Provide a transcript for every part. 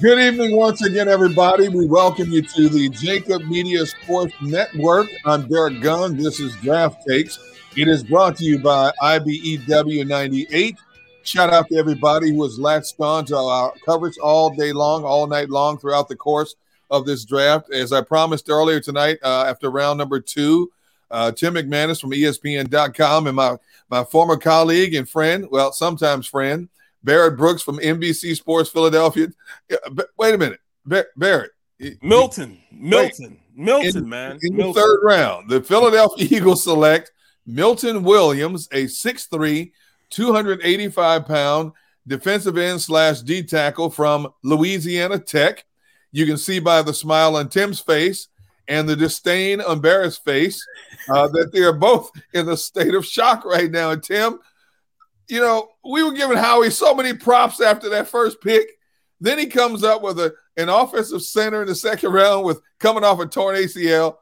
Good evening once again, everybody. We welcome you to the JAKIB Media Sports Network. I'm Derek Gunn. This is Draft Takes. It is brought to you by IBEW 98. Shout out to everybody who has latched on to our coverage all day long, all night long throughout the course of this draft. As I promised earlier tonight, uh, after round number two, uh, Tim McManus from ESPN.com and my, my former colleague and friend, well, sometimes friend, Barrett Brooks from NBC Sports Philadelphia. Wait a minute, Barrett. Milton, Milton, Milton, in, man. In Milton. the third round, the Philadelphia Eagles select Milton Williams, a 6'3, 285 pound defensive end slash D tackle from Louisiana Tech. You can see by the smile on Tim's face and the disdain on Barrett's face uh, that they are both in a state of shock right now. And Tim, you know, we were giving Howie so many props after that first pick. Then he comes up with a, an offensive center in the second round with coming off a torn ACL.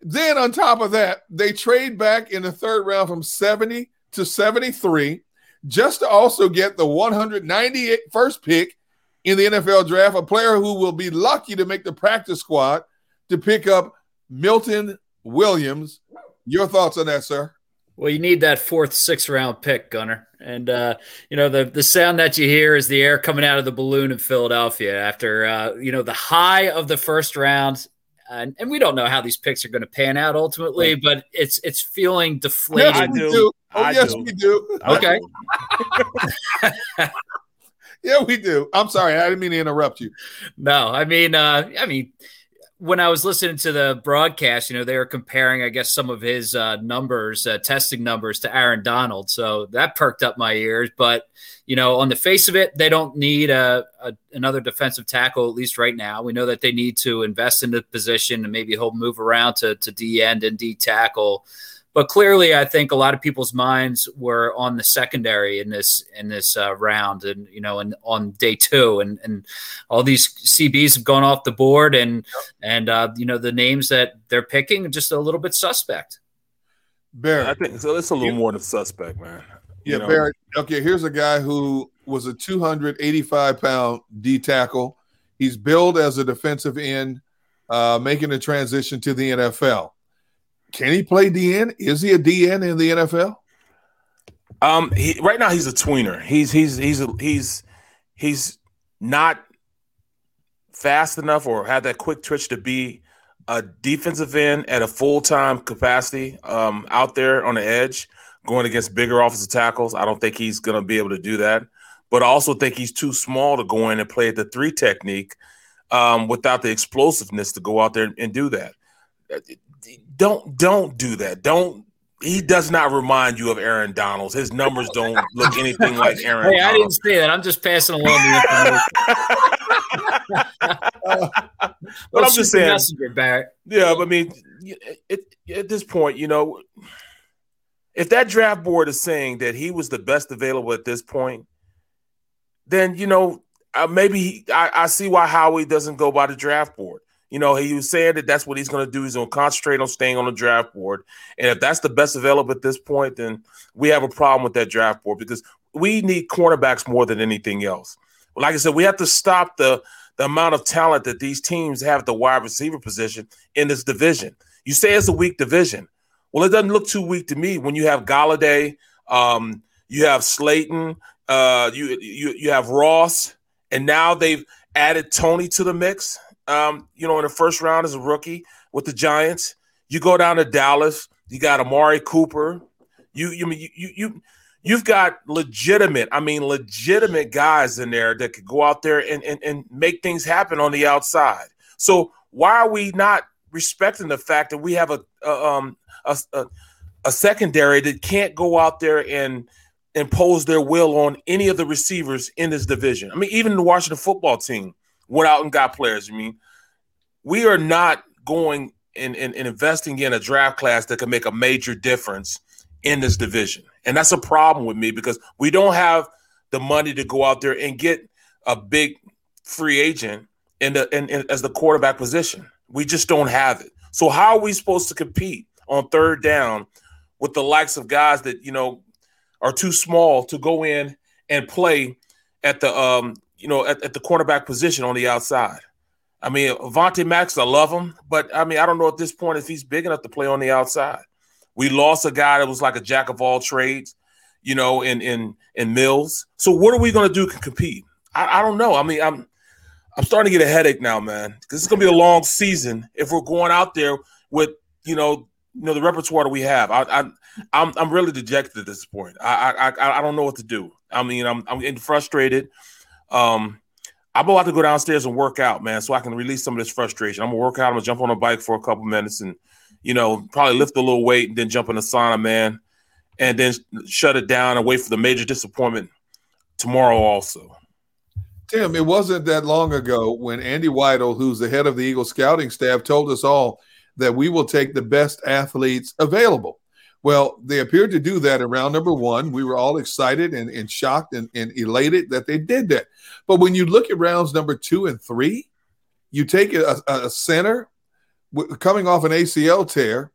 Then on top of that, they trade back in the third round from 70 to 73 just to also get the 198 first pick in the NFL draft, a player who will be lucky to make the practice squad to pick up Milton Williams. Your thoughts on that, sir? Well, you need that fourth, sixth round pick, Gunner. And uh, you know the the sound that you hear is the air coming out of the balloon in Philadelphia after uh, you know the high of the first round. And, and we don't know how these picks are going to pan out ultimately, but it's it's feeling deflated. Yes, we do. Oh, I yes, do. we do. Okay. yeah, we do. I'm sorry, I didn't mean to interrupt you. No, I mean, uh, I mean, when I was listening to the broadcast, you know, they were comparing, I guess, some of his uh, numbers, uh, testing numbers to Aaron Donald. So that perked up my ears. But, you know, on the face of it, they don't need a, a another defensive tackle, at least right now. We know that they need to invest in the position and maybe he'll move around to, to D end and D tackle. But clearly, I think a lot of people's minds were on the secondary in this in this uh, round, and you know, and on day two, and and all these CBs have gone off the board, and yep. and uh, you know the names that they're picking are just a little bit suspect. Barrett, I think so. It's a little you, more than suspect, man. Yeah, you know? Barrett. Okay, here's a guy who was a 285 pound D tackle. He's billed as a defensive end, uh, making the transition to the NFL. Can he play DN? Is he a DN in the NFL? Um, he, right now he's a tweener. He's he's he's a, he's he's not fast enough or have that quick twitch to be a defensive end at a full time capacity um, out there on the edge, going against bigger offensive tackles. I don't think he's going to be able to do that. But I also think he's too small to go in and play at the three technique um, without the explosiveness to go out there and, and do that don't don't do that. Don't he does not remind you of Aaron Donalds. His numbers don't look anything like Aaron. Hey, I didn't say that. I'm just passing along the information. but I'm just saying, messenger, Barrett. Yeah, but I mean, it, it, at this point, you know, if that draft board is saying that he was the best available at this point, then you know uh, maybe he, I, I see why Howie doesn't go by the draft board. You know, he was saying that that's what he's going to do. He's going to concentrate on staying on the draft board. And if that's the best available at this point, then we have a problem with that draft board because we need cornerbacks more than anything else. Like I said, we have to stop the the amount of talent that these teams have at the wide receiver position in this division. You say it's a weak division. Well, it doesn't look too weak to me when you have Golladay, um, you have Slayton, uh, you you you have Ross, and now they've added Toney to the mix um, you know, in the first round as a rookie with the Giants. You go down to Dallas, you got Amari Cooper. You you mean you you you've got legitimate, I mean legitimate guys in there that could go out there and, and, and make things happen on the outside. So why are we not respecting the fact that we have a, a um a, a, a secondary that can't go out there and impose their will on any of the receivers in this division? I mean, even the Washington football team went out and got players. I mean, we are not going and, and, and investing in a draft class that can make a major difference in this division. And that's a problem with me because we don't have the money to go out there and get a big free agent in the in, in, as the quarterback position. We just don't have it. So how are we supposed to compete on third down with the likes of guys that you know are too small to go in and play at the um you know, at, at the cornerback position on the outside. I mean, Avonte Maddox, I love him, but I mean, I don't know at this point if he's big enough to play on the outside. We lost a guy that was like a jack of all trades, you know, in in in Mills. So what are we going to do to compete? I, I don't know. I mean, I'm I'm starting to get a headache now, man, because it's going to be a long season if we're going out there with you know you know the repertoire that we have. I, I I'm I'm really dejected at this point. I I I don't know what to do. I mean, I'm I'm getting frustrated. Um, I'm about to go downstairs and work out, man, so I can release some of this frustration. I'm gonna work out. I'm gonna jump on a bike for a couple minutes and, you know, probably lift a little weight and then jump in the sauna, man, and then shut it down and wait for the major disappointment tomorrow also. Tim, it wasn't that long ago when Andy Weidl, who's the head of the Eagle scouting staff, told us all that we will take the best athletes available. Well, they appeared to do that in round number one. We were all excited and, and shocked and, and elated that they did that. But when you look at rounds number two and three, you take a, a center coming off an ACL tear,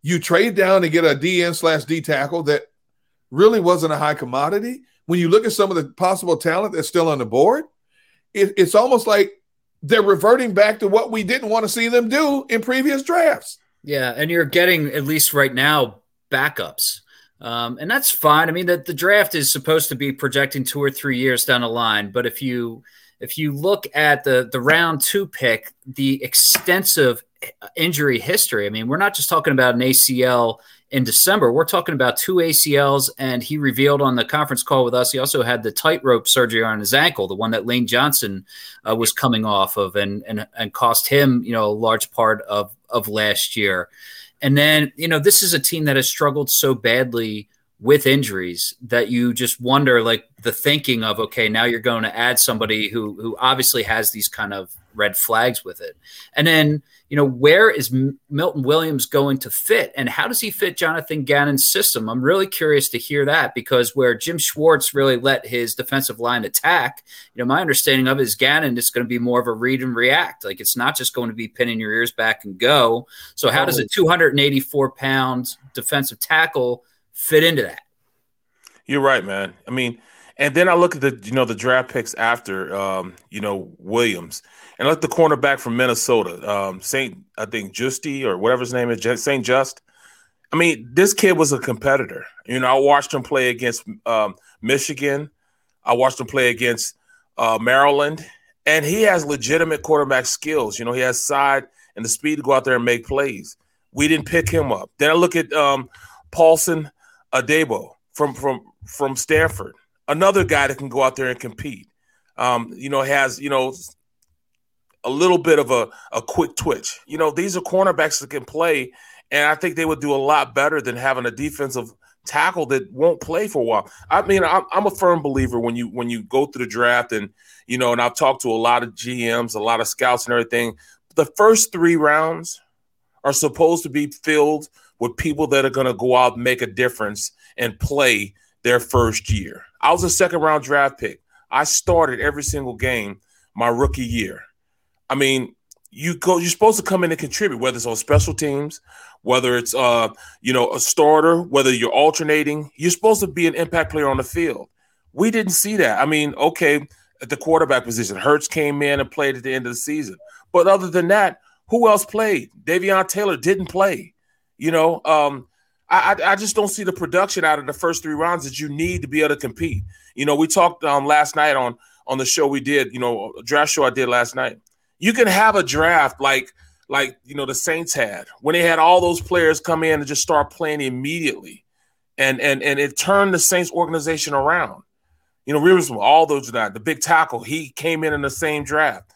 you trade down to get a DN slash D tackle that really wasn't a high commodity. When you look at some of the possible talent that's still on the board, it, it's almost like they're reverting back to what we didn't want to see them do in previous drafts. Yeah, and you're getting at least right now backups. Um, and that's fine. I mean, the, the draft is supposed to be projecting two or three years down the line. But if you if you look at the the round two pick, the extensive injury history. I mean, we're not just talking about an ACL in December. We're talking about two ACLs, and he revealed on the conference call with us he also had the tightrope surgery on his ankle, the one that Lane Johnson uh, was coming off of, and and and cost him, you know, a large part of of last year. And then, you know, this is a team that has struggled so badly with injuries that you just wonder like the thinking of okay now you're going to add somebody who who obviously has these kind of red flags with it and then you know, where is Milton Williams going to fit and how does he fit Jonathan Gannon's system? I'm really curious to hear that because where Jim Schwartz really let his defensive line attack, you know, my understanding of it is Gannon is going to be more of a read and react. Like it's not just going to be pinning your ears back and go. So how does a 284 pound defensive tackle fit into that? You're right, man. I mean, and then I look at the you know the draft picks after um, you know Williams and like the cornerback from Minnesota, um, Saint, I think Justy or whatever his name is, Saint Just. I mean, this kid was a competitor. You know, I watched him play against um, Michigan. I watched him play against uh, Maryland, and he has legitimate quarterback skills. You know, he has side and the speed to go out there and make plays. We didn't pick him up. Then I look at um, Paulson Adebo from from from Stanford, another guy that can go out there and compete. Um, you know, has you know a little bit of a, a quick twitch. You know, these are cornerbacks that can play, and I think they would do a lot better than having a defensive tackle that won't play for a while. I mean, I'm, I'm a firm believer when you when you go through the draft and you know, and I've talked to a lot of GMs, a lot of scouts, and everything. The first three rounds are supposed to be filled with people that are going to go out and make a difference and play their first year. I was a second round draft pick. I started every single game my rookie year. I mean, you go you're supposed to come in and contribute whether it's on special teams whether it's uh you know a starter whether you're alternating you're supposed to be an impact player on the field. We didn't see that. I mean okay at the quarterback position Hurts came in and played at the end of the season. But other than that who else played? Davion taylor didn't play. You know um I, I just don't see the production out of the first three rounds that you need to be able to compete. You know, we talked um, last night on on the show we did, you know, draft show I did last night you can have a draft like like you know the Saints had when they had all those players come in and just start playing immediately, and and and it turned the Saints organization around. You know, Rivers, all those that the big tackle, he came in in the same draft.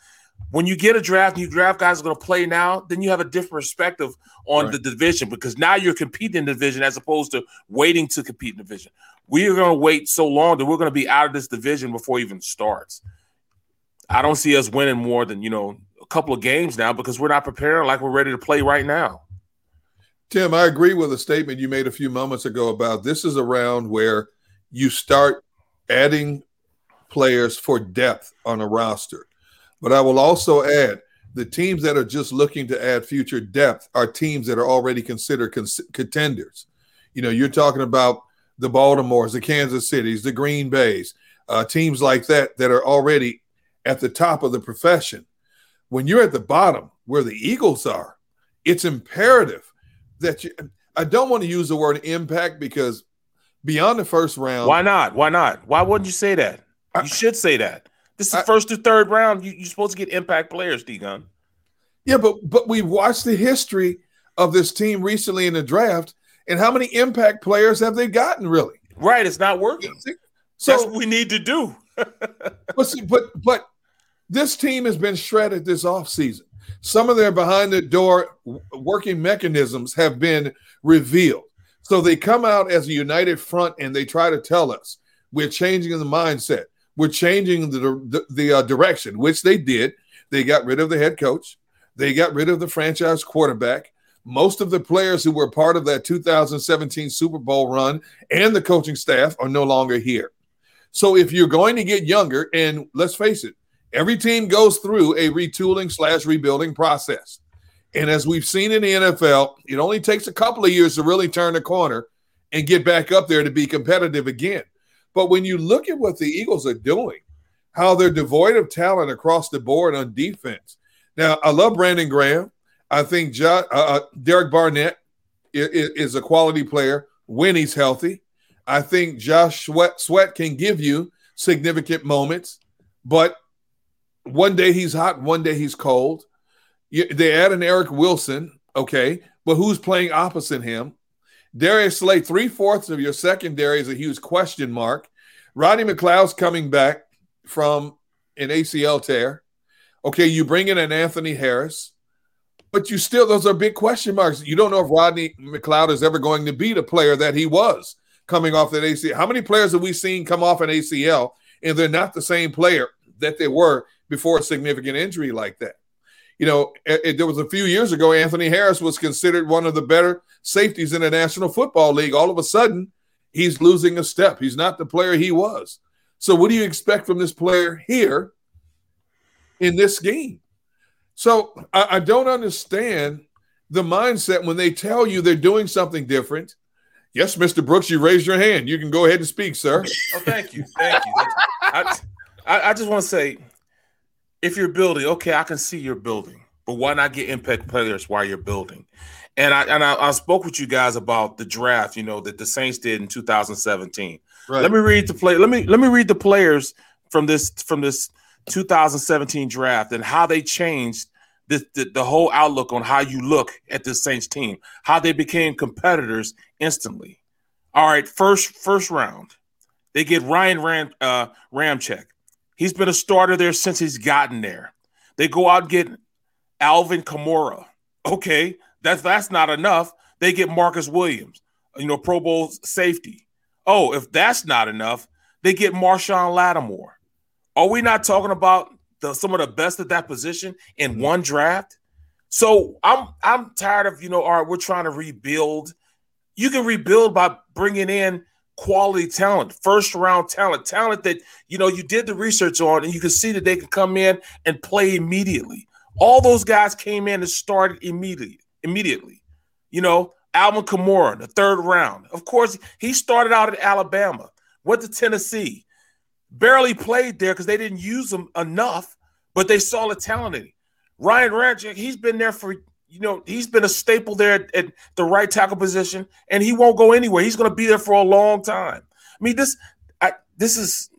When you get a draft and you draft guys are going to play now, then you have a different perspective on right. the division because now you're competing in the division as opposed to waiting to compete in the division. We are going to wait so long that we're going to be out of this division before it even starts. I don't see us winning more than you know a couple of games now because we're not preparing like we're ready to play right now. Tim, I agree with a statement you made a few moments ago about this is a round where you start adding players for depth on a roster. But I will also add the teams that are just looking to add future depth are teams that are already considered cons- contenders. You know, you're talking about the Baltimores, the Kansas Cities, the Green Bays, uh, teams like that that are already at the top of the profession. When you're at the bottom, where the Eagles are, it's imperative that you. I don't want to use the word impact because beyond the first round. Why not? Why not? Why wouldn't you say that? You I, should say that. This is I, first to third round. You, are supposed to get impact players, D Gun. Yeah, but but we've watched the history of this team recently in the draft, and how many impact players have they gotten really? Right, it's not working. So That's what we need to do. but see, but but this team has been shredded this offseason. Some of their behind the door working mechanisms have been revealed. So they come out as a united front and they try to tell us we're changing the mindset. We're changing the, the, the uh, direction, which they did. They got rid of the head coach. They got rid of the franchise quarterback. Most of the players who were part of that 2017 Super Bowl run and the coaching staff are no longer here. So if you're going to get younger, and let's face it, every team goes through a retooling slash rebuilding process. And as we've seen in the NFL, it only takes a couple of years to really turn the corner and get back up there to be competitive again. But when you look at what the Eagles are doing, how they're devoid of talent across the board on defense. Now, I love Brandon Graham. I think uh, uh Derek Barnett is, is, a quality player when he's healthy. I think Josh Sweat, Sweat can give you significant moments, but one day he's hot, one day he's cold. They add an Eric Wilson, okay, but who's playing opposite him? Darius Slay, three fourths of your secondary is a huge question mark. Rodney McLeod's coming back from an ACL tear. Okay, you bring in an Anthony Harris, but you still, those are big question marks. You don't know if Rodney McLeod is ever going to be the player that he was coming off that ACL. How many players have we seen come off an ACL and they're not the same player that they were before a significant injury like that? you know, it, it, there was a few years ago, Anthony Harris was considered one of the better safeties in the National Football League. All of a sudden, he's losing a step. He's not the player he was. So, what do you expect from this player here in this game? So, I, I don't understand the mindset when they tell you they're doing something different. Yes, Mr. Brooks, you raised your hand. You can go ahead and speak, sir. Oh, thank you. Thank you. I, I, I just want to say if you're building, okay, I can see you're building, but why not get impact players while you're building? And I and I, I, spoke with you guys about the draft, you know, that the Saints did in 2017. Right. Let me read the play. Let me let me read the players from this from this 2017 draft and how they changed the, the, the whole outlook on how you look at this Saints team, how they became competitors instantly. All right, first first round, they get Ryan Ram, uh, Ramczyk. He's been a starter there since he's gotten there. They go out and get Alvin Kamara. Okay, that's that's not enough. They get Marcus Williams, you know, Pro Bowl safety. Oh, if that's not enough, they get Marshon Lattimore. Are we not talking about the, some of the best at that position in mm-hmm. one draft? So I'm I'm tired of you know, all right, we're trying to rebuild. You can rebuild by bringing in quality talent, first round talent, talent that you know you did the research on, and you can see that they can come in and play immediately. All those guys came in and started immediately. Immediately, you know, Alvin Kamara, the third round. Of course, he started out at Alabama, went to Tennessee, barely played there because they didn't use him enough, but they saw the talent in him. Ryan Ramczyk, he's been there for you know, he's been a staple there at, the right tackle position, and he won't go anywhere. He's going to be there for a long time. I mean, this, I, this is,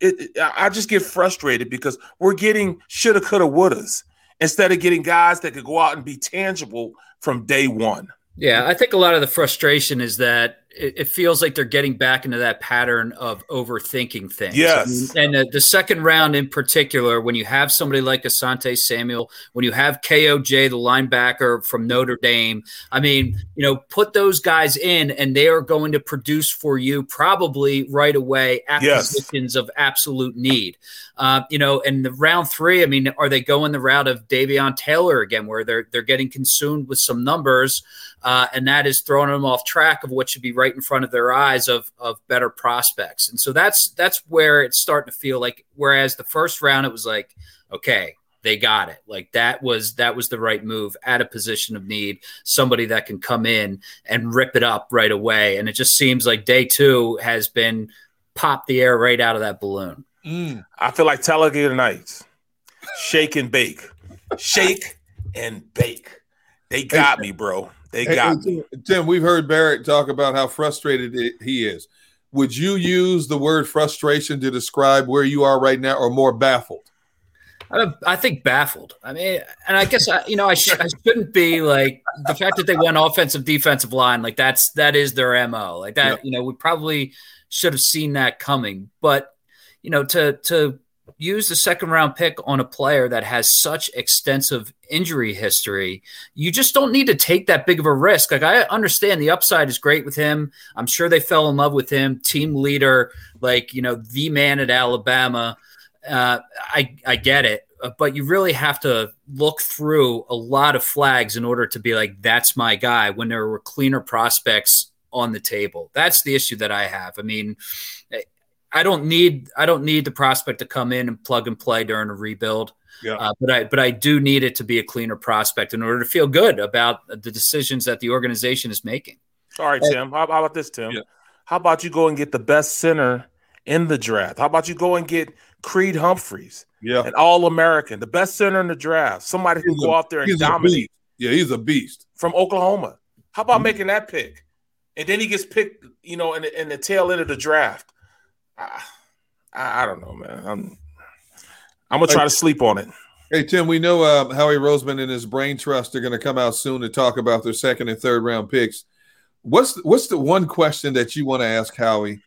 it, it, I just get frustrated because we're getting shoulda, coulda, wouldas instead of getting guys that could go out and be tangible from day one. Yeah, I think a lot of the frustration is that it, it, feels like they're getting back into that pattern of overthinking things. Yes. And the, the, second round in particular, when you have somebody like Asante Samuel, when you have KOJ, the linebacker from Notre Dame, I mean, you know, put those guys in and they are going to produce for you probably right away at yes. positions of absolute need. Uh, you know, and the round three, I mean, are they going the route of Davion Taylor again, where they're they're getting consumed with some numbers, uh, and that is throwing them off track of what should be right in front of their eyes of of better prospects. And so that's that's where it's starting to feel like. Whereas the first round, it was like, okay, they got it. Like that was that was the right move at a position of need. Somebody that can come in and rip it up right away. And it just seems like day two has been popped the air right out of that balloon. Mm. I feel like Talladega Nights. shake and bake, shake and bake. They got me, bro. They got hey, me. Tim, we've heard Barrett talk about how frustrated he is. Would you use the word frustration to describe where you are right now, or more baffled? I think baffled. I mean, and I guess I, you know I, sh- I shouldn't be like the fact that they went offensive defensive line like that's that is their mo like that. You know, we probably should have seen that coming, but you know to to use the second round pick on a player that has such extensive injury history, you just don't need to take that big of a risk. Like I understand the upside is great with him. I'm sure they fell in love with him, team leader, like you know the man at Alabama uh, I I get it, uh, but you really have to look through a lot of flags in order to be like, that's my guy. When there were cleaner prospects on the table, that's the issue that I have. I mean, I don't need I don't need the prospect to come in and plug and play during a rebuild. Yeah. Uh, but I but I do need it to be a cleaner prospect in order to feel good about the decisions that the organization is making. All right, Tim. How, how about this, Tim? Yeah. How about you go and get the best center in the draft? How about you go and get Creed Humphreys, yeah, an All American, the best center in the draft, somebody who go out there and dominate. Yeah, he's a beast from Oklahoma. How about mm-hmm. making that pick? And then he gets picked, you know, in the, in the tail end of the draft. I, I, I don't know, man. I'm I'm gonna try hey, to sleep on it. Hey Tim, we know uh, Howie Roseman and his brain trust are going to come out soon to talk about their second and third round picks. What's what's the one question that you want to ask Howie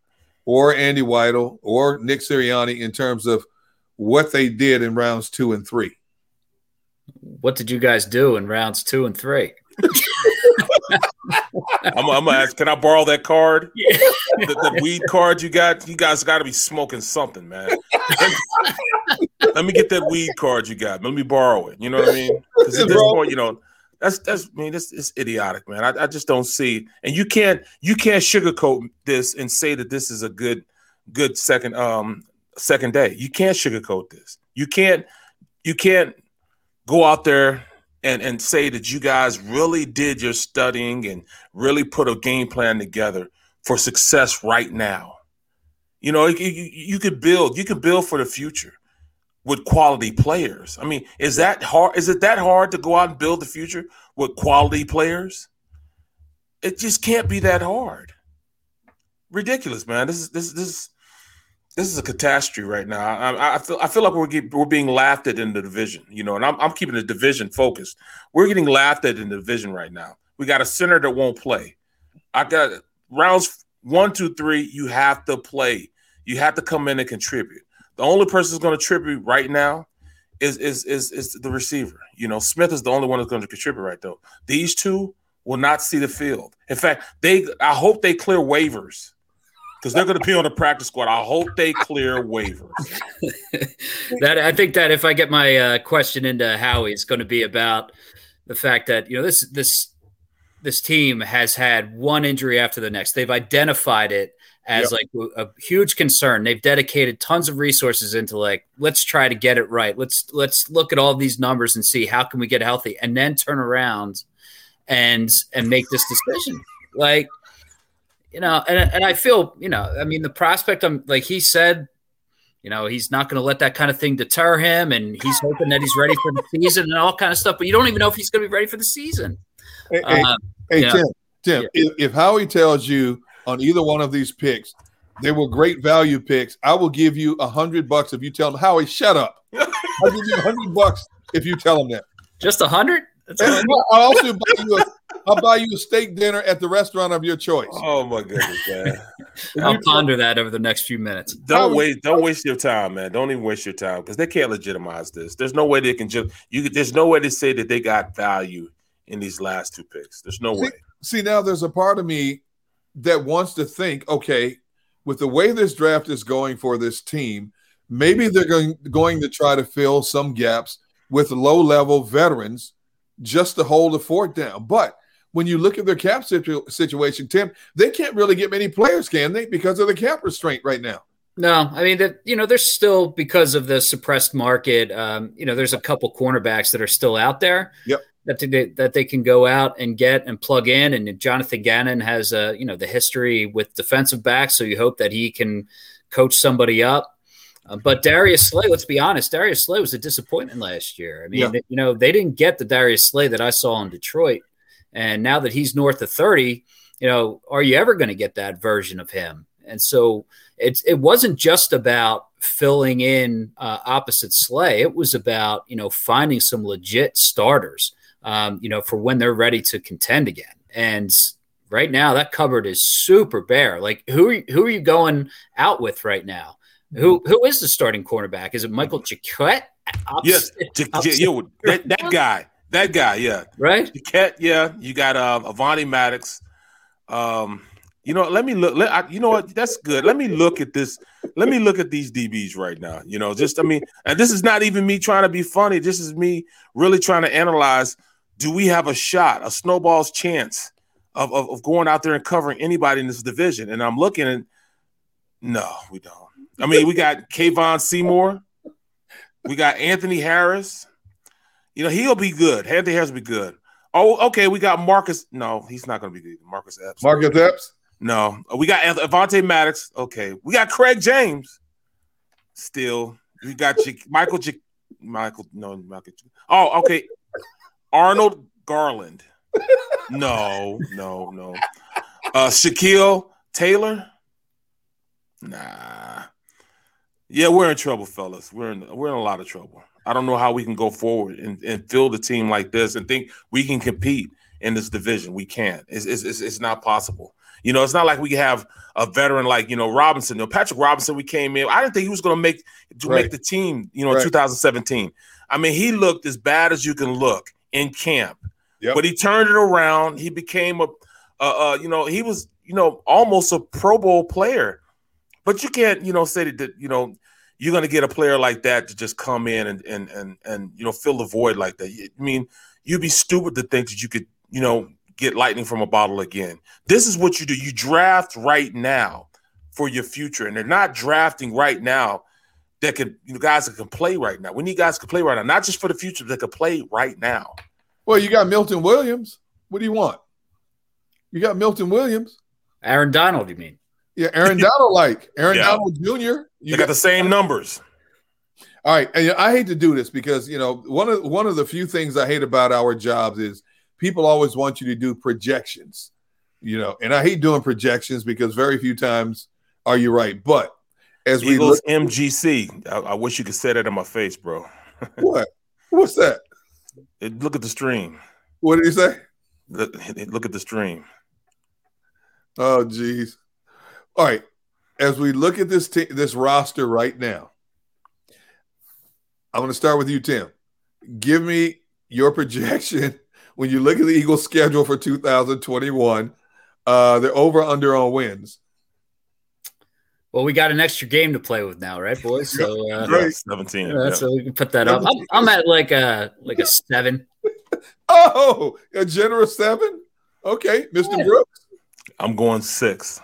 or Andy Weidl or Nick Sirianni in terms of what they did in rounds two and three. What did you guys do in rounds two and three? I'm, I'm, gonna ask. Can I borrow that card? Yeah. The, the, weed card you got. You guys got to be smoking something, man. Let me get that weed card you got. Let me borrow it. You know what I mean? Because at this point, you know, that's that's I mean this is idiotic, man. I, I just don't see, and you can't you can't sugarcoat this and say that this is a good good second um second day. You can't sugarcoat this. You can't you can't go out there and and say that you guys really did your studying and really put a game plan together for success right now. You know, you, you, could build, you could build for the future with quality players. I mean, is that hard? Is it that hard to go out and build the future with quality players? It just can't be that hard. Ridiculous, man. This is this this this is a catastrophe right now. I, I feel I feel like we're get, we're being laughed at in the division, you know, and I'm I'm keeping the division focused. We're getting laughed at in the division right now. We got a center that won't play. I got rounds one, two, three. You have to play. You have to come in and contribute. The only person who's going to contribute right now is is is is the receiver. You know, Smith is the only one who's going to contribute right though. These two will not see the field. In fact, they I hope they clear waivers because they're going to be on the practice squad. I hope they clear waivers. that I think that if I get my uh, question into Howie, it's going to be about the fact that you know this this this team has had one injury after the next. They've identified it as yep. like a, huge concern. They've dedicated tons of resources into like let's try to get it right. Let's let's look at all these numbers and see how can we get healthy, and then turn around and and make this decision. Like you know, and and I feel you know, I mean, the prospect. I'm like he said. You know, he's not going to let that kind of thing deter him, and he's hoping that he's ready for the season and all kind of stuff. But you don't even know if he's going to be ready for the season. Hey, um, hey, hey Tim, Tim, yeah. if, if Howie tells you on either one of these picks. They were great value picks. I will give you a hundred bucks if you tell them, Howie, shut up. I'll give you a hundred bucks if you tell them that. Just a hundred? I'll also buy you a I'll buy you a steak dinner at the restaurant of your choice. Oh my goodness, man! I'll ponder that over the next few minutes. Don't waste, don't waste your time, man. Don't even waste your time because they can't legitimize this. There's no way they can just you. There's no way to say that they got value in these last two picks. There's no see, way. See, now there's a part of me that wants to think, okay, with the way this draft is going for this team, maybe they're going, going to try to fill some gaps with low level veterans just to hold the fort down. But when you look at their cap situ- situation, Tim, they can't really get many players, can they? Because of the cap restraint right now. No, I mean that you know there's still because of the suppressed market. Um, you know, there's a couple cornerbacks that are still out there. Yep that they, that they can go out and get and plug in. And Jonathan Gannon has a you know the history with defensive backs, so you hope that he can coach somebody up. Uh, but Darius Slay, let's be honest, Darius Slay was a disappointment last year. I mean, yeah. you know, they didn't get the Darius Slay that I saw in Detroit. And now that he's north of 30, you know, are you ever going to get that version of him? And so it's it wasn't just about filling in uh, opposite Slay. It was about you know finding some legit starters, um, you know, for when they're ready to contend again. And right now, that cupboard is super bare. Like who are, who are you going out with right now? Who who is the starting cornerback? Is it Michael Jacquet? Yes, yo, that, that guy, that guy, yeah, right. Jacquet, yeah. You got uh, Avonte Maddox. Um, you know, let me look. Let, I, you know what? That's good. Let me look at this. Let me look at these DBs right now. You know, just I mean, and this is not even me trying to be funny. This is me really trying to analyze. Do we have a shot, a snowball's chance of, of, of going out there and covering anybody in this division? And I'm looking and no, we don't. I mean, we got Kevon Seymour, we got Anthony Harris. You know, he'll be good. Anthony Harris will be good. Oh, okay. We got Marcus. No, he's not going to be good. Marcus Epps. Marcus Epps. No, we got Avonte Maddox. Okay, we got Craig James. Still, we got J- Michael. J- Michael, no, Michael. Oh, okay. Arnold Garland. No, no, no. Uh, Shakial Taylor. Nah. Yeah, we're in trouble, fellas. We're in we're in a lot of trouble. I don't know how we can go forward and, and a team like this and think we can compete in this division. We can't. It's, it's, it's not possible. You know, it's not like we have a veteran like you know Robinson. You know, Patrick Robinson. We came in. I didn't think he was going to make to right. make the team. You know, right. 2017. I mean, he looked as bad as you can look in camp, yep. but he turned it around. He became a, a, a, you know, he was you know almost a Pro Bowl player. But you can't you know say that, that you know you're going to get a player like that to just come in and and and and you know fill the void like that. I mean, you'd be stupid to think that you could you know get lightning from a bottle again. This is what you do. You draft right now for your future, and they're not drafting right now that can you know guys that can play right now. We need guys to play right now, not just for the future, that can play right now. Well, you got Milton Williams. What do you want? You got Milton Williams. Aaron Donald, you mean? Yeah, Aaron Donald, like Aaron yeah. Donald Jr. You they got, got the same numbers. All right, and I hate to do this because you know one of one of the few things I hate about our jobs is people always want you to do projections, you know, and I hate doing projections because very few times are you right. But as Eagles we look, MGC, I, I, wish you could say that in my face, bro. what? What's that? It, look at the stream. What did he say? Look, look at the stream. Oh, geez. All right. As we look at this t- this roster right now, I'm going to start with you, Tim. Give me your projection when you look at the Eagles' schedule for 2021, uh, they're over under on wins. Well, we got an extra game to play with now, right, boys? So uh, right. seventeen. Yeah, So we can put that up. I'm, I'm, at like a like a seven. oh, a generous seven. Okay, Mister yeah. Brooks. I'm going six.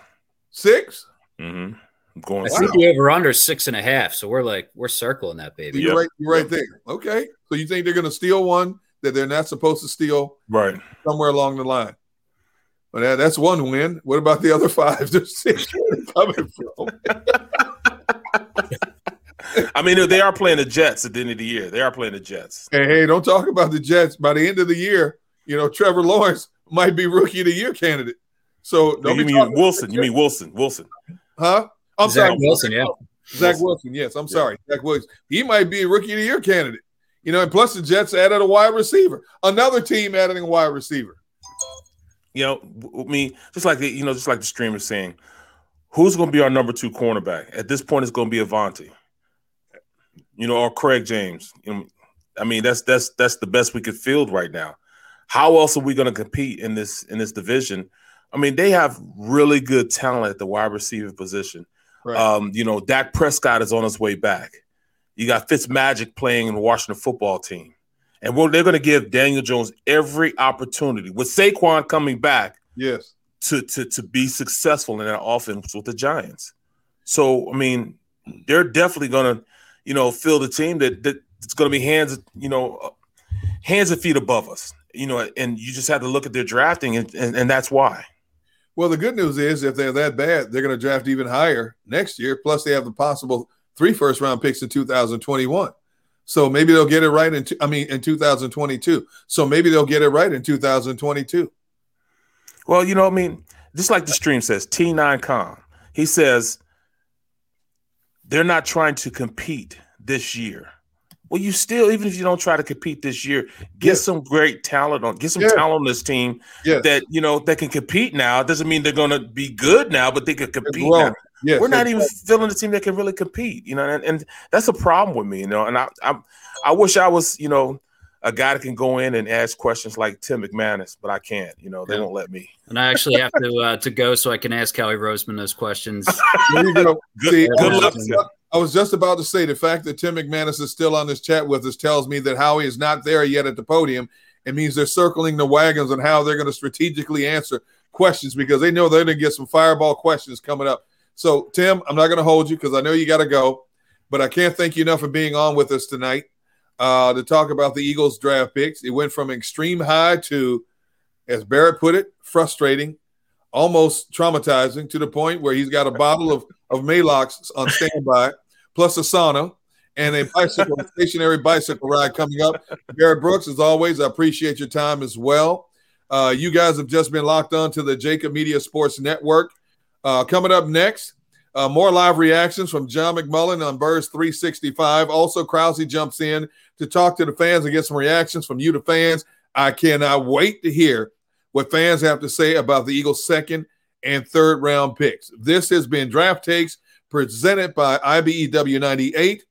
6 Mm-hmm. I'm going. I think the over under six and a half. So we're like we're circling that baby. You're yep. right. You're right there. Okay. So you think they're going to steal one? that they're not supposed to steal right somewhere along the line. But that, that's one win. What about the other five? There's six coming from. I mean, they are playing the Jets at the end of the year. They are playing the Jets. Hey, hey, don't talk about the Jets. By the end of the year, you know, Trevor Lawrence might be rookie of the year candidate. So don't you mean Wilson? You mean Wilson? Wilson? Huh? I'm Zach sorry, Wilson. Yeah, Zach Wilson. Wilson yes, I'm yeah. sorry, Zach Wilson. He might be a rookie of the year candidate. You know, and plus the Jets added a wide receiver. Another team adding a wide receiver. You know, I mean, just like the, you know, just like the streamer saying, who's going to be our number two cornerback? At this point, it's going to be Avonte, You know, or Craig James. You know, I mean, that's that's that's the best we could field right now. How else are we going to compete in this in this division? I mean, they have really good talent at the wide receiver position. Right. Um, you know, Dak Prescott is on his way back. You got Fitzmagic playing in the Washington football team. And well, they're going to give Daniel Jones every opportunity with Saquon coming back. Yes. To, to, to be successful in that offense with the Giants. So, I mean, they're definitely to, you know, field a team that, that it's to be hands, you know, hands and feet above us, you know, and you just have to look at their drafting, and, and, and that's why. Well, the good news is if they're that bad, they're going to draft even higher next year. Plus, they have the possible three first round picks in 2021. So maybe they'll get it right in, I mean, in 2022. So maybe they'll get it right in 2022. Well, you know, I mean, just like the stream says, T9Com, he says they're not trying to compete this year. Well, you still, even if you don't try to compete this year, get some great talent on, get some talent on this team yes. that you know that can compete now. It doesn't mean they're going to be good now, but they can compete now. Yes, We're not even feeling the team that can really compete, you know, and, and that's a problem with me, you know. And I, I, I wish I was, you know, a guy that can go in and ask questions like Tim McManus, but I can't. You know, they yeah. won't let me. And I actually have to uh, to go so I can ask Howie Roseman those questions. good, See, good luck. I was just about to say the fact that Tim McManus is still on this chat with us tells me that Howie is not there yet at the podium. It means they're circling the wagons on how they're going to strategically answer questions because they know they're going to get some fireball questions coming up. So, Tim, I'm not going to hold you because I know you got to go, but I can't thank you enough for being on with us tonight uh, to talk about the Eagles draft picks. It went from extreme high to, as Barrett put it, frustrating, almost traumatizing to the point where he's got a bottle of, of Maalox on standby, plus a sauna and a bicycle, a stationary bicycle ride coming up. Barrett Brooks, as always, I appreciate your time as well. Uh, you guys have just been locked on to the JAKIB Media Sports Network. Uh, coming up next, uh, more live reactions from John McMullen on Birds 365. Also, Krause jumps in to talk to the fans and get some reactions from you, the fans. I cannot wait to hear what fans have to say about the Eagles' second and third round picks. This has been Draft Takes presented by IBEW 98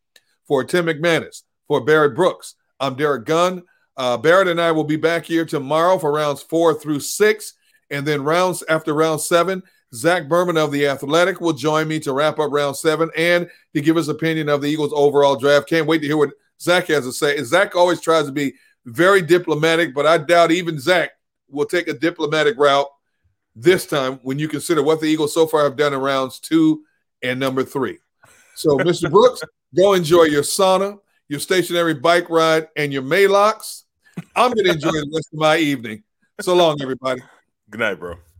for Tim McManus, for Barrett Brooks. I'm Derek Gunn. Uh, Barrett and I will be back here tomorrow for rounds four through six. And then rounds after round seven, Zach Berman of The Athletic will join me to wrap up round seven and to give his opinion of the Eagles' overall draft. Can't wait to hear what Zach has to say. Zach always tries to be very diplomatic, but I doubt even Zach will take a diplomatic route this time when you consider what the Eagles so far have done in rounds two and number three. So, Mr. Brooks, go enjoy your sauna, your stationary bike ride, and your Maalox. I'm going to enjoy the rest of my evening. So long, everybody. Good night, bro.